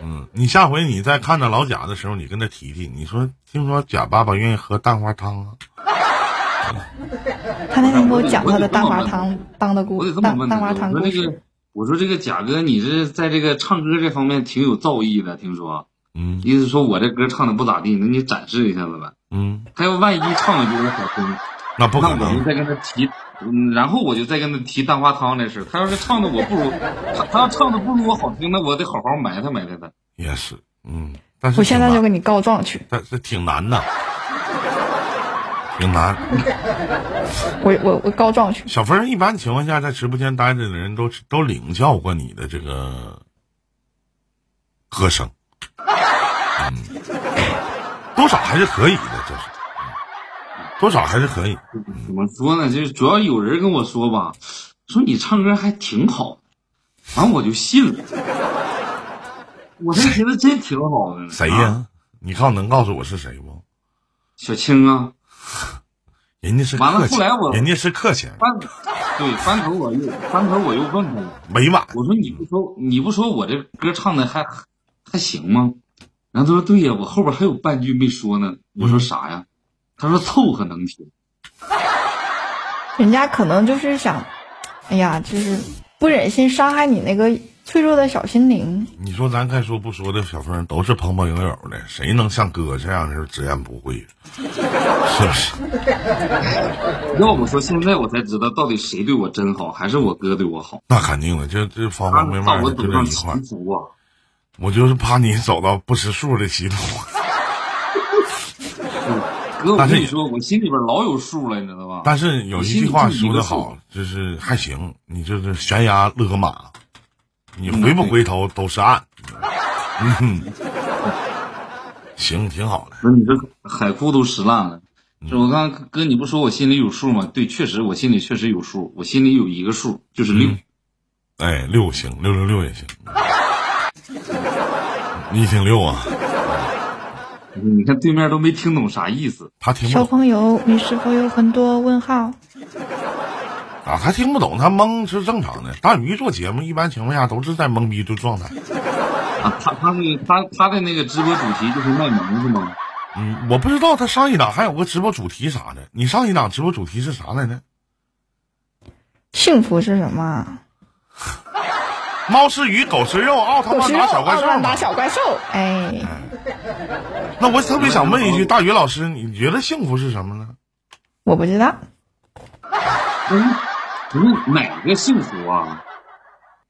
嗯，你下回你再看到老贾的时候，你跟他提提，你说听说贾爸爸愿意喝蛋花汤啊？他那天给我讲他的蛋花汤当的我故得这么问他，蛋蛋花我汤故事。说那个，我说这个贾哥，你是在这个唱歌这方面挺有造诣的，听说，嗯意思说我这歌唱的不咋地，那你展示一下子呗。嗯，他要万一唱的比我好听，那不可能。那我就再跟他提，嗯，然后我就再跟他提蛋花汤这事。他要是唱的我不如他，他要唱的不如我好听，那我得好好埋汰埋汰他。也是，嗯，但是我现在就给你告状去。但是挺难的，挺难。我我我告状去。小峰一般情况下在直播间待着的人都都领教过你的这个歌声，嗯，多少还是可以的，这是，嗯多少还是可以。怎么说呢？就是主要有人跟我说吧，说你唱歌还挺好，完我就信了。我还觉得真挺好的。谁呀、啊你告能告诉我是谁不？小青啊，人家是完了后来我人家是客气，翻对翻头我又翻头我又问他了，委婉。我说你不说你不说我这歌唱的还还行吗？然后他说对呀，我后边还有半句没说呢。我说啥呀？他说凑合能听。人家可能就是想，哎呀，就是不忍心伤害你那个脆弱的小心灵。你说咱该说不说的小峰都是朋朋友友的，谁能像哥这样是直言不讳？[LAUGHS] 是不是？[LAUGHS] 要不说现在我才知道到底谁对我真好，还是我哥对我好。那肯定的，这这方方面面的就我走上这一块！我就是怕你走到不识数的歧途。[LAUGHS] 哥，我跟你说，我心里边老有数了，你知道吧？但是有一句话说得好，就是还行，你就是悬崖勒马，你回不回头都是岸。[LAUGHS] 行，挺好的。不是你这海枯都石烂了。是我刚刚哥，你不说我心里有数吗？对，确实我心里确实有数，我心里有一个数，就是六。哎，六行，六六六也行。你挺溜啊，你看对面都没听懂啥意思。他听不懂小朋友，你是否有很多问号？啊，他听不懂，他懵是正常的。大鱼做节目一般情况下都是在懵逼的状态，啊，他他那个他他的那个直播主题就是卖萌是吗？嗯，我不知道他上一档还有个直播主题啥的。你上一档直播主题是啥来着？幸福是什么？猫吃鱼，狗吃肉，奥特曼打小怪兽奥特曼打。小怪兽，哎，那我特别想问一句，大鱼老师，你觉得幸福是什么呢？我不知道，嗯，不是哪个幸福啊？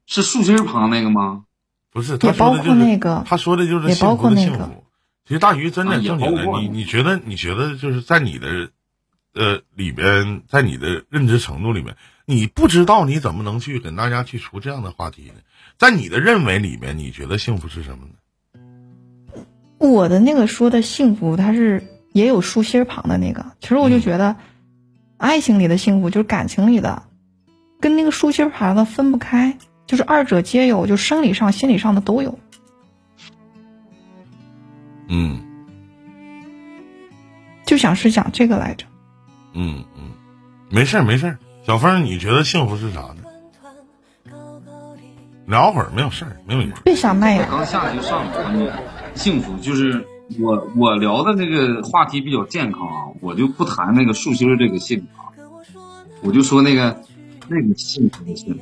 是竖心旁那个吗？不是，他说的就是包括那个他说的就是幸福那个的幸福。其实大鱼真的正经的，你你觉得你觉得就是在你的呃里边，在你的认知程度里面，你不知道你怎么能去跟大家去出这样的话题呢？在你的认为里面，你觉得幸福是什么呢？我的那个说的幸福，它是也有竖心旁的那个。其实我就觉得，爱情里的幸福就是感情里的，跟那个竖心旁的分不开，就是二者皆有，就生理上、心理上的都有。嗯就想是讲这个来着。嗯嗯，没事儿没事儿。小峰，你觉得幸福是啥呢？聊会儿没有事儿，没有影儿。别想那样，刚下去上来幸福，就是我我聊的那个话题比较健康啊，我就不谈那个树心儿这个幸福啊，我就说那个那个幸福的幸福。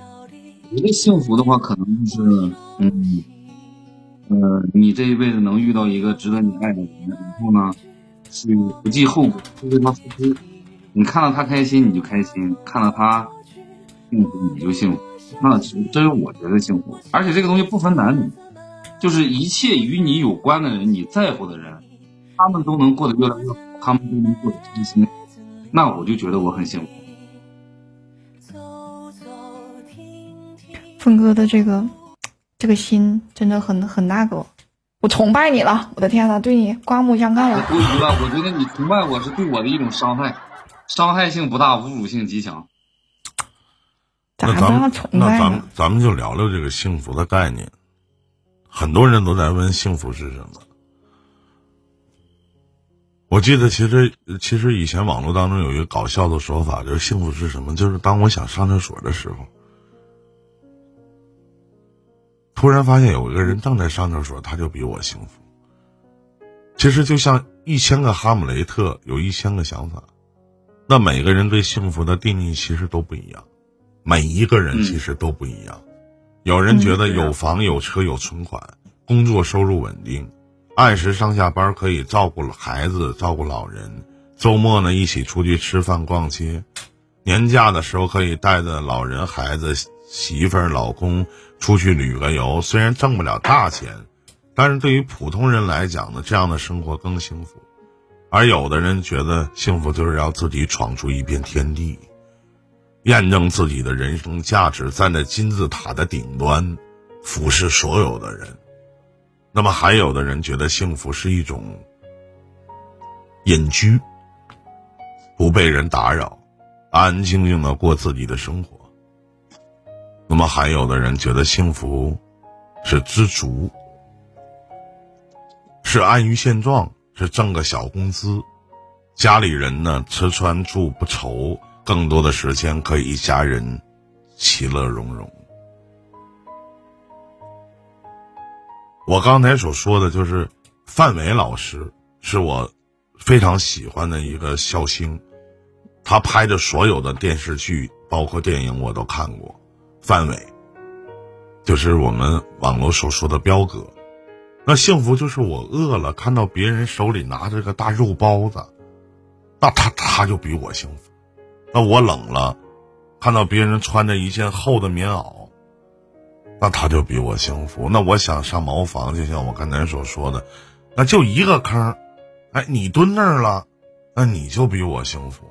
我觉得幸福的话，可能就是嗯呃，你这一辈子能遇到一个值得你爱的人，然后呢，是不计后果，去为他付出。你看到他开心你就开心，看到他幸福你就幸福。那这这是我觉得幸福，而且这个东西不分男女，就是一切与你有关的人，你在乎的人，他们都能过得越来越好，他们都能过得开心，那我就觉得我很幸福。峰哥的这个这个心真的很很那个，我崇拜你了，我的天呐，对你刮目相看了。多余了，我觉得你崇拜我是对我的一种伤害，伤害性不大，侮辱性极强。那咱们那咱们？咱们就聊聊这个幸福的概念。很多人都在问幸福是什么。我记得其实其实以前网络当中有一个搞笑的说法，就是幸福是什么？就是当我想上厕所的时候，突然发现有一个人正在上厕所，他就比我幸福。其实就像一千个哈姆雷特有一千个想法，那每个人对幸福的定义其实都不一样。每一个人其实都不一样。有人觉得有房有车有存款，工作收入稳定，按时上下班可以照顾孩子、照顾老人，周末呢一起出去吃饭逛街，年假的时候可以带着老人、孩子、媳妇儿、老公出去旅个游。虽然挣不了大钱，但是对于普通人来讲呢，这样的生活更幸福。而有的人觉得幸福就是要自己闯出一片天地。验证自己的人生价值，站在金字塔的顶端，俯视所有的人。那么还有的人觉得幸福是一种隐居，不被人打扰，安安静静的过自己的生活。那么还有的人觉得幸福是知足，是安于现状，是挣个小工资，家里人呢吃穿住不愁。更多的时间可以一家人其乐融融。我刚才所说的就是范伟老师，是我非常喜欢的一个笑星，他拍的所有的电视剧，包括电影我都看过。范伟，就是我们网络所说的彪哥。那幸福就是我饿了，看到别人手里拿着个大肉包子，那他他就比我幸福。那我冷了，看到别人穿着一件厚的棉袄，那他就比我幸福。那我想上茅房，就像我刚才所说的，那就一个坑，哎，你蹲那儿了，那你就比我幸福。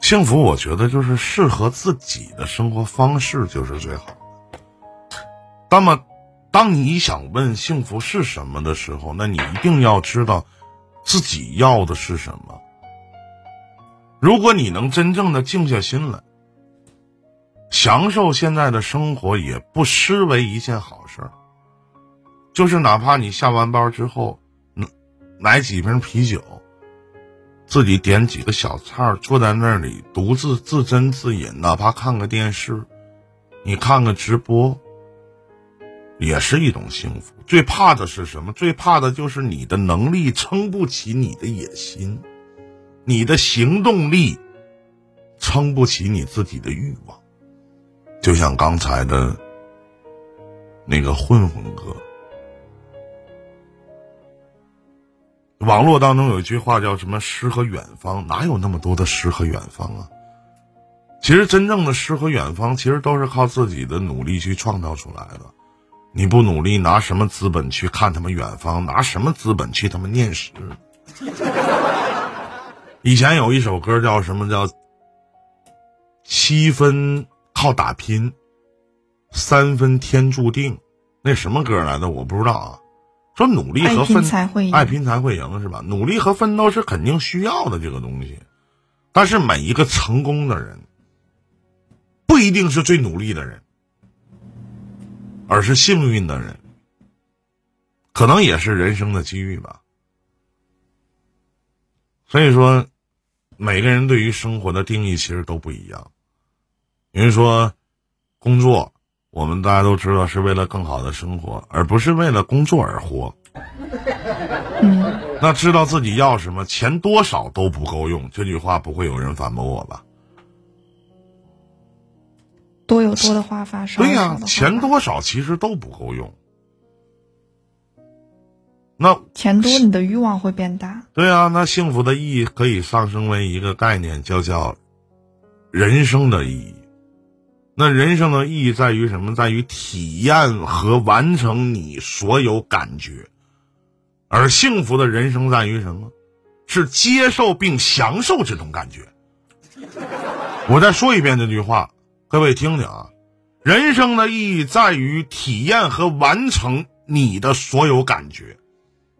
幸福，我觉得就是适合自己的生活方式就是最好。那么，当你想问幸福是什么的时候，那你一定要知道。自己要的是什么？如果你能真正的静下心来，享受现在的生活，也不失为一件好事儿。就是哪怕你下完班之后，嗯，来几瓶啤酒，自己点几个小菜，坐在那里独自自斟自饮，哪怕看个电视，你看个直播，也是一种幸福。最怕的是什么？最怕的就是你的能力撑不起你的野心，你的行动力撑不起你自己的欲望。就像刚才的那个混混哥，网络当中有一句话叫什么“诗和远方”，哪有那么多的诗和远方啊？其实真正的诗和远方，其实都是靠自己的努力去创造出来的。你不努力，拿什么资本去看他们远方？拿什么资本去他们念诗？以前有一首歌叫什么叫“七分靠打拼，三分天注定”，那什么歌来的？我不知道啊。说努力和奋才会爱拼才会赢是吧？努力和奋斗是肯定需要的这个东西，但是每一个成功的人，不一定是最努力的人，而是幸运的人，可能也是人生的机遇吧。所以说，每个人对于生活的定义其实都不一样。有人说，工作，我们大家都知道是为了更好的生活，而不是为了工作而活。嗯，那知道自己要什么，钱多少都不够用，这句话不会有人反驳我吧？多有多的话发，少对呀、钱多少其实都不够用。那钱多，你的欲望会变大。对啊，那幸福的意义可以上升为一个概念，叫叫人生的意义。那人生的意义在于什么？在于体验和完成你所有感觉。而幸福的人生在于什么？是接受并享受这种感觉。我再说一遍这句话，各位听听啊！人生的意义在于体验和完成你的所有感觉。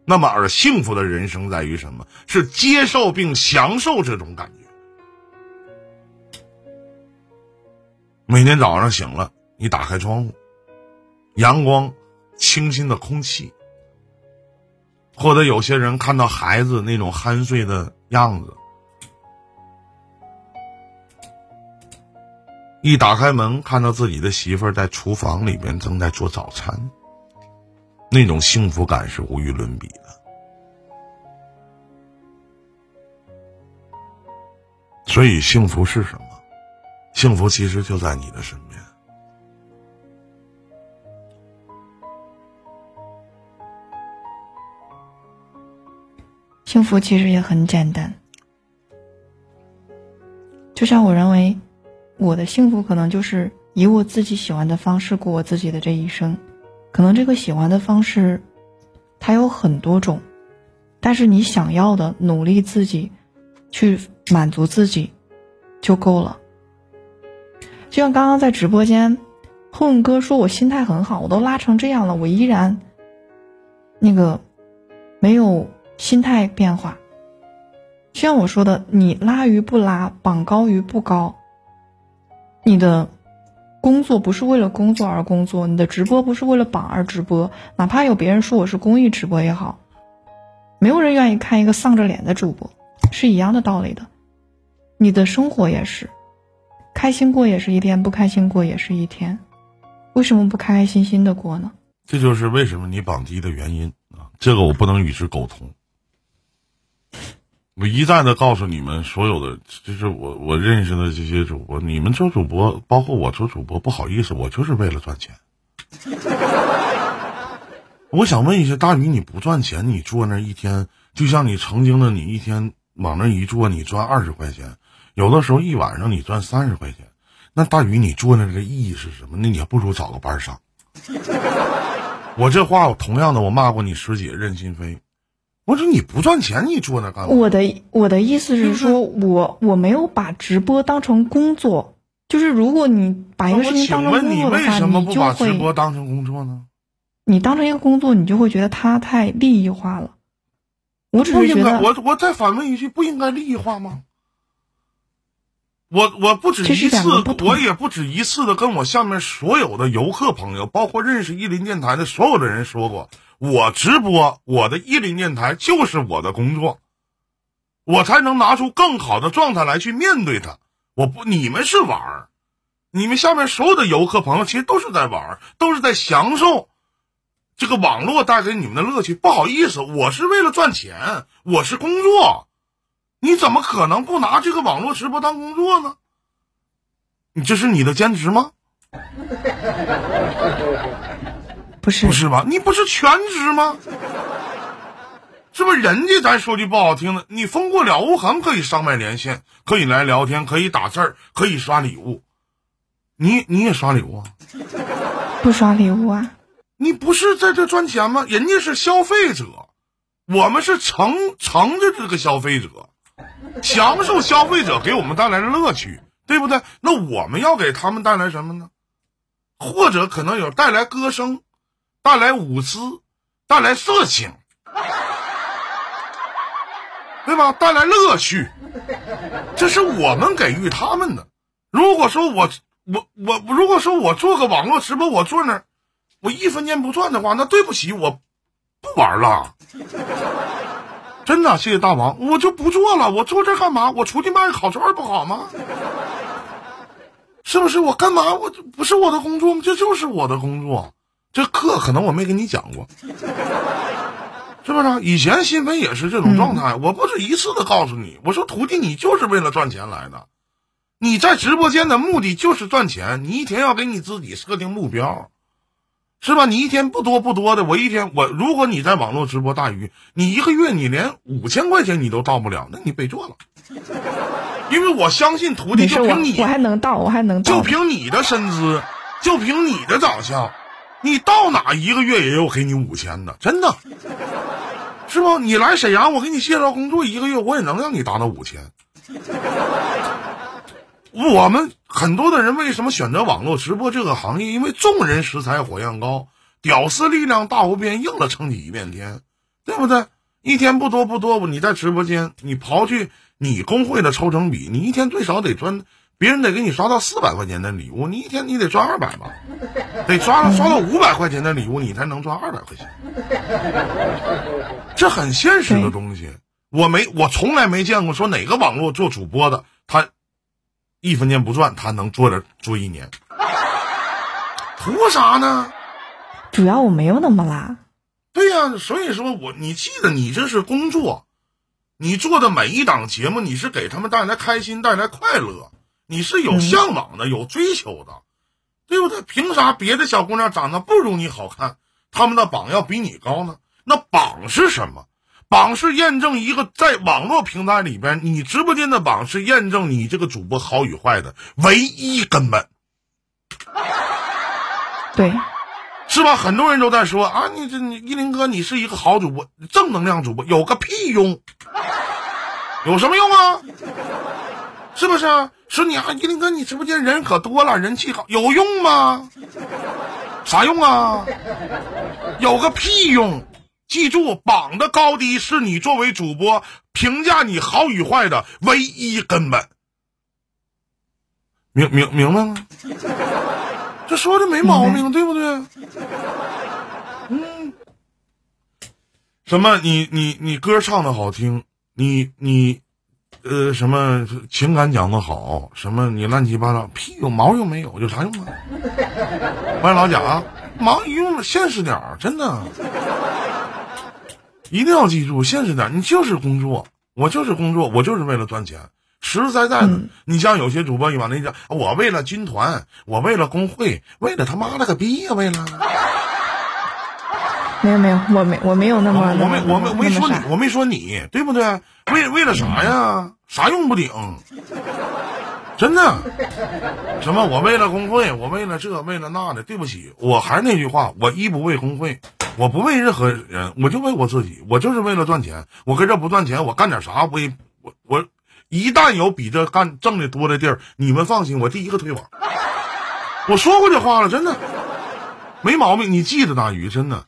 那么，而幸福的人生在于什么？是接受并享受这种感觉。每天早上醒了，你打开窗户，阳光、清新的空气，或者有些人看到孩子那种酣睡的样子，一打开门看到自己的媳妇儿在厨房里边正在做早餐，那种幸福感是无与伦比的。所以，幸福是什么？幸福其实就在你的身边。幸福其实也很简单，就像我认为，我的幸福可能就是以我自己喜欢的方式过我自己的这一生。可能这个喜欢的方式，它有很多种，但是你想要的，努力自己去满足自己就够了。就像刚刚在直播间，混哥说我心态很好，我都拉成这样了，我依然那个没有心态变化。就像我说的，你拉鱼不拉，绑高鱼不高。你的工作不是为了工作而工作，你的直播不是为了榜而直播。哪怕有别人说我是公益直播也好，没有人愿意看一个丧着脸的主播，是一样的道理的。你的生活也是，开心过也是一天，不开心过也是一天。为什么不开开心心的过呢？这就是为什么你榜低的原因啊！这个我不能与之沟通。我一再的告诉你们，所有的就是我我认识的这些主播，你们做主播，包括我做主播，不好意思，我就是为了赚钱。[LAUGHS] 我想问一下，大宇，你不赚钱，你坐那一天，就像你曾经的你一天往那一坐，你赚二十块钱，有的时候一晚上你赚三十块钱，那大宇你坐那的意义是什么？那你还不如找个班上。[LAUGHS] 我这话，我同样的，我骂过你师姐任心飞。我说你不赚钱，你坐那干嘛？我的我的意思是说，我我没有把直播当成工作，就是如果你把一个事情当成请问你工作的话，为什么不把直播当成工作呢？你当成一个工作，你就会觉得它太利益化了。我只是觉得，我我再反问一句，不应该利益化吗？我我不止一次我也不止一次的跟我下面所有的游客朋友，包括认识伊林电台的所有的人说过，我直播我的一林电台就是我的工作，我才能拿出更好的状态来去面对它。我不，你们是玩儿，你们下面所有的游客朋友，其实都是在玩儿，都是在享受这个网络带给你们的乐趣。不好意思，我是为了赚钱，我是工作，你怎么可能不拿这个网络直播当工作呢？你这是你的兼职吗？不是不是吧？你不是全职吗？是不是人家咱说句不好听的，你风过了无痕可以上麦连线，可以来聊天，可以打字儿，可以刷礼物。你你也刷礼物啊？不刷礼物啊？你不是在这赚钱吗？人家是消费者，我们是乘乘着这个消费者，享受消费者给我们带来的乐趣，对不对？那我们要给他们带来什么呢？或者可能有带来歌声，带来舞姿，带来色情，对吧？带来乐趣，这是我们给予他们的。如果说我我我如果说我做个网络直播，我坐那儿，我一分钱不赚的话，那对不起，我不玩了。真的，谢谢大王，我就不做了。我坐这干嘛？我出去卖烤串不好吗？是不是？我干嘛？我不是我的工作吗？这就是我的工作。这课可能我没跟你讲过，[LAUGHS] 是不是？以前新飞也是这种状态，我不止一次的告诉你，我说徒弟，你就是为了赚钱来的，你在直播间的目的就是赚钱，你一天要给你自己设定目标，是吧？你一天不多不多的，我一天我如果你在网络直播大鱼，你一个月你连五千块钱你都到不了，那你别做了，因为我相信徒弟就凭你我还能到，我还能到就。凭你的身姿，就凭你的长相，你到哪一个月也有给你五千的，真的，是不？你来沈阳，我给你介绍工作，一个月我也能让你达到五千。我们很多的人为什么选择网络直播这个行业？因为众人拾柴火焰高，屌丝力量大无边，硬了撑起一片天，对不对？一天不多不多，你在直播间，你刨去你工会的抽成比，你一天最少得赚，别人得给你刷到四百块钱的礼物，你一天你得赚二百吧，得刷刷到五百块钱的礼物，你才能赚二百块钱，这很现实的东西。我没，我从来没见过说哪个网络做主播的，他一分钱不赚，他能做着做一年，图啥呢？主要我没有那么拉，对呀、所以说我你记得，你这是工作，你做的每一档节目，你是给他们带来开心、带来快乐，你是有向往的、有追求的，对不对？凭啥别的小姑娘长得不如你好看，他们的榜要比你高呢？那榜是什么？榜是验证一个在网络平台里边，你直播间的榜是验证你这个主播好与坏的唯一根本。[LAUGHS] 对，是吧？很多人都在说啊，你这你依林哥，你是一个好主播，正能量主播，有个屁用？有什么用啊？是不是啊？说你啊，依林哥，你直播间人可多了，人气好，有用吗？啥用啊？有个屁用！记住，榜的高低是你作为主播评价你好与坏的唯一根本。明明明白吗？这说的没毛病，对不对？嗯，什么？你你你歌唱的好听，你你呃什么情感讲的好，什么你乱七八糟，屁有毛用没有？有啥用啊？[LAUGHS] 欢迎老贾，毛用现实点儿，真的，一定要记住现实点儿，你就是工作，我就是工作，我就是为了赚钱。实实在在的，嗯你像有些主播一往那讲，我为了军团，我为了工会，为了他妈了个逼呀、为了。没有没有，我没我没有那么我没我没我没说你我没说你，对不对？为为了啥呀？啥用不顶？真的？什么？我为了工会，我为了这，为了那的。对不起，我还是那句话，我一不为工会，我不为任何人，我就为我自己，我就是为了赚钱。我跟这不赚钱，我干点啥？我也我我一旦有比这干挣的多的地儿，你们放心，我第一个推网。我说过这话了，真的没毛病。你记得大鱼，真的。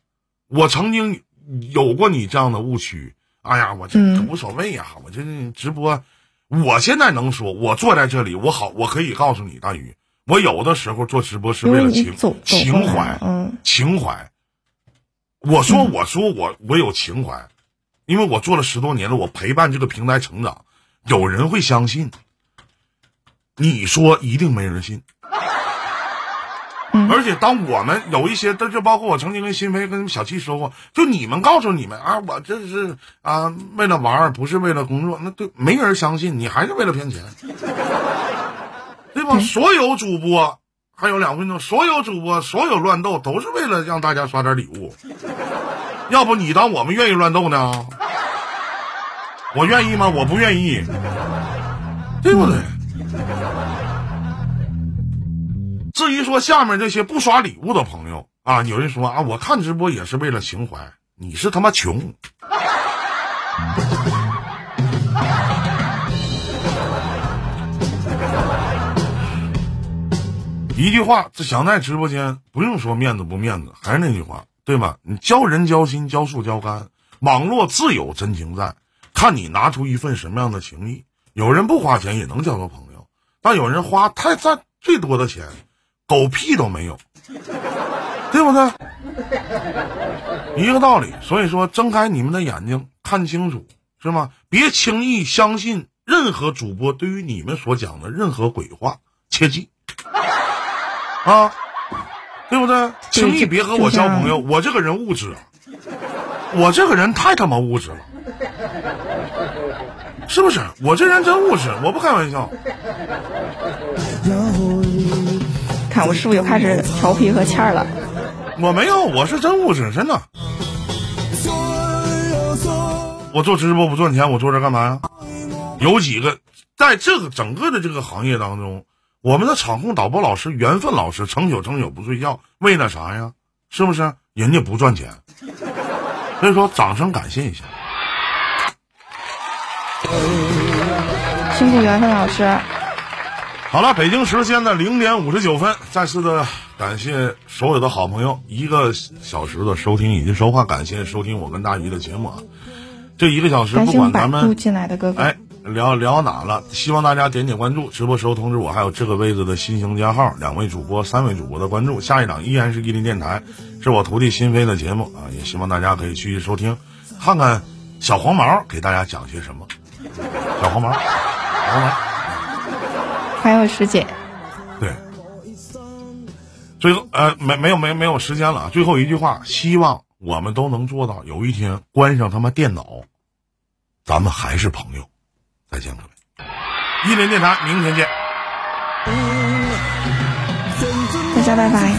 我曾经有过你这样的误区。哎呀，我这嗯无所谓呀、我这直播，我现在能说，我坐在这里，我好，我可以告诉你，大宇，我有的时候做直播是为为了情情怀，嗯情怀。我说，嗯我说我我有情怀，因为我做了十多年了，我陪伴这个平台成长，有人会相信。你说一定没人信，嗯而且当我们有一些，这就包括我曾经跟新飞跟小七说过，就你们告诉你们啊，我这是啊为了玩儿，不是为了工作，那对没人相信，你还是为了骗钱，对吧？对所有主播还有两分钟，所有主播所有乱斗都是为了让大家刷点礼物，要不你当我们愿意乱斗呢？我愿意吗？我不愿意，对不对？至于说下面这些不刷礼物的朋友啊，有人说啊，我看直播也是为了情怀，你是他妈穷。[LAUGHS] 一句话，这想在直播间不用说面子不面子，还是那句话，对吧？你交人交心，交树交肝，网络自有真情在，看你拿出一份什么样的情谊。有人不花钱也能交到朋友，但有人花太占最多的钱，狗屁都没有，对不对？一个道理。所以说，睁开你们的眼睛，看清楚，是吗？别轻易相信任何主播对于你们所讲的任何鬼话，切记啊，对不对？轻易别和我交朋友，我这个人物质啊，我这个人太他妈物质了。是不是？我这人真务实，我不开玩笑。看我是不是又开始调皮和欠儿了？我没有，我是真务实，真的。我做直播不赚钱，我坐这干嘛呀？有几个在这个整个的这个行业当中，我们的场控导播老师、缘分老师成宿成宿不睡觉，为了啥呀？是不是？人家不赚钱，所以说掌声感谢一下。辛苦缘分老师，好了，北京时间的零点五十九分，再次的感谢所有的好朋友一个小时的收听以及收看，感谢收听我跟大鱼的节目啊。这一个小时，不管咱们进来的哥哥。哎聊聊哪了，希望大家点点关注。直播时候通知我，还有这个位置的新型加号，两位主播、三位主播的关注。下一档依然是伊林电台，是我徒弟新飞的节目啊，也希望大家可以继续收听，看看小黄毛给大家讲些什么。小黄毛，小黄毛。还有师姐，对，最后呃没没有没没有时间了啊，最后一句话，希望我们都能做到，有一天关上他妈电脑，咱们还是朋友。再见各位，一林电台，明天见。大家拜拜。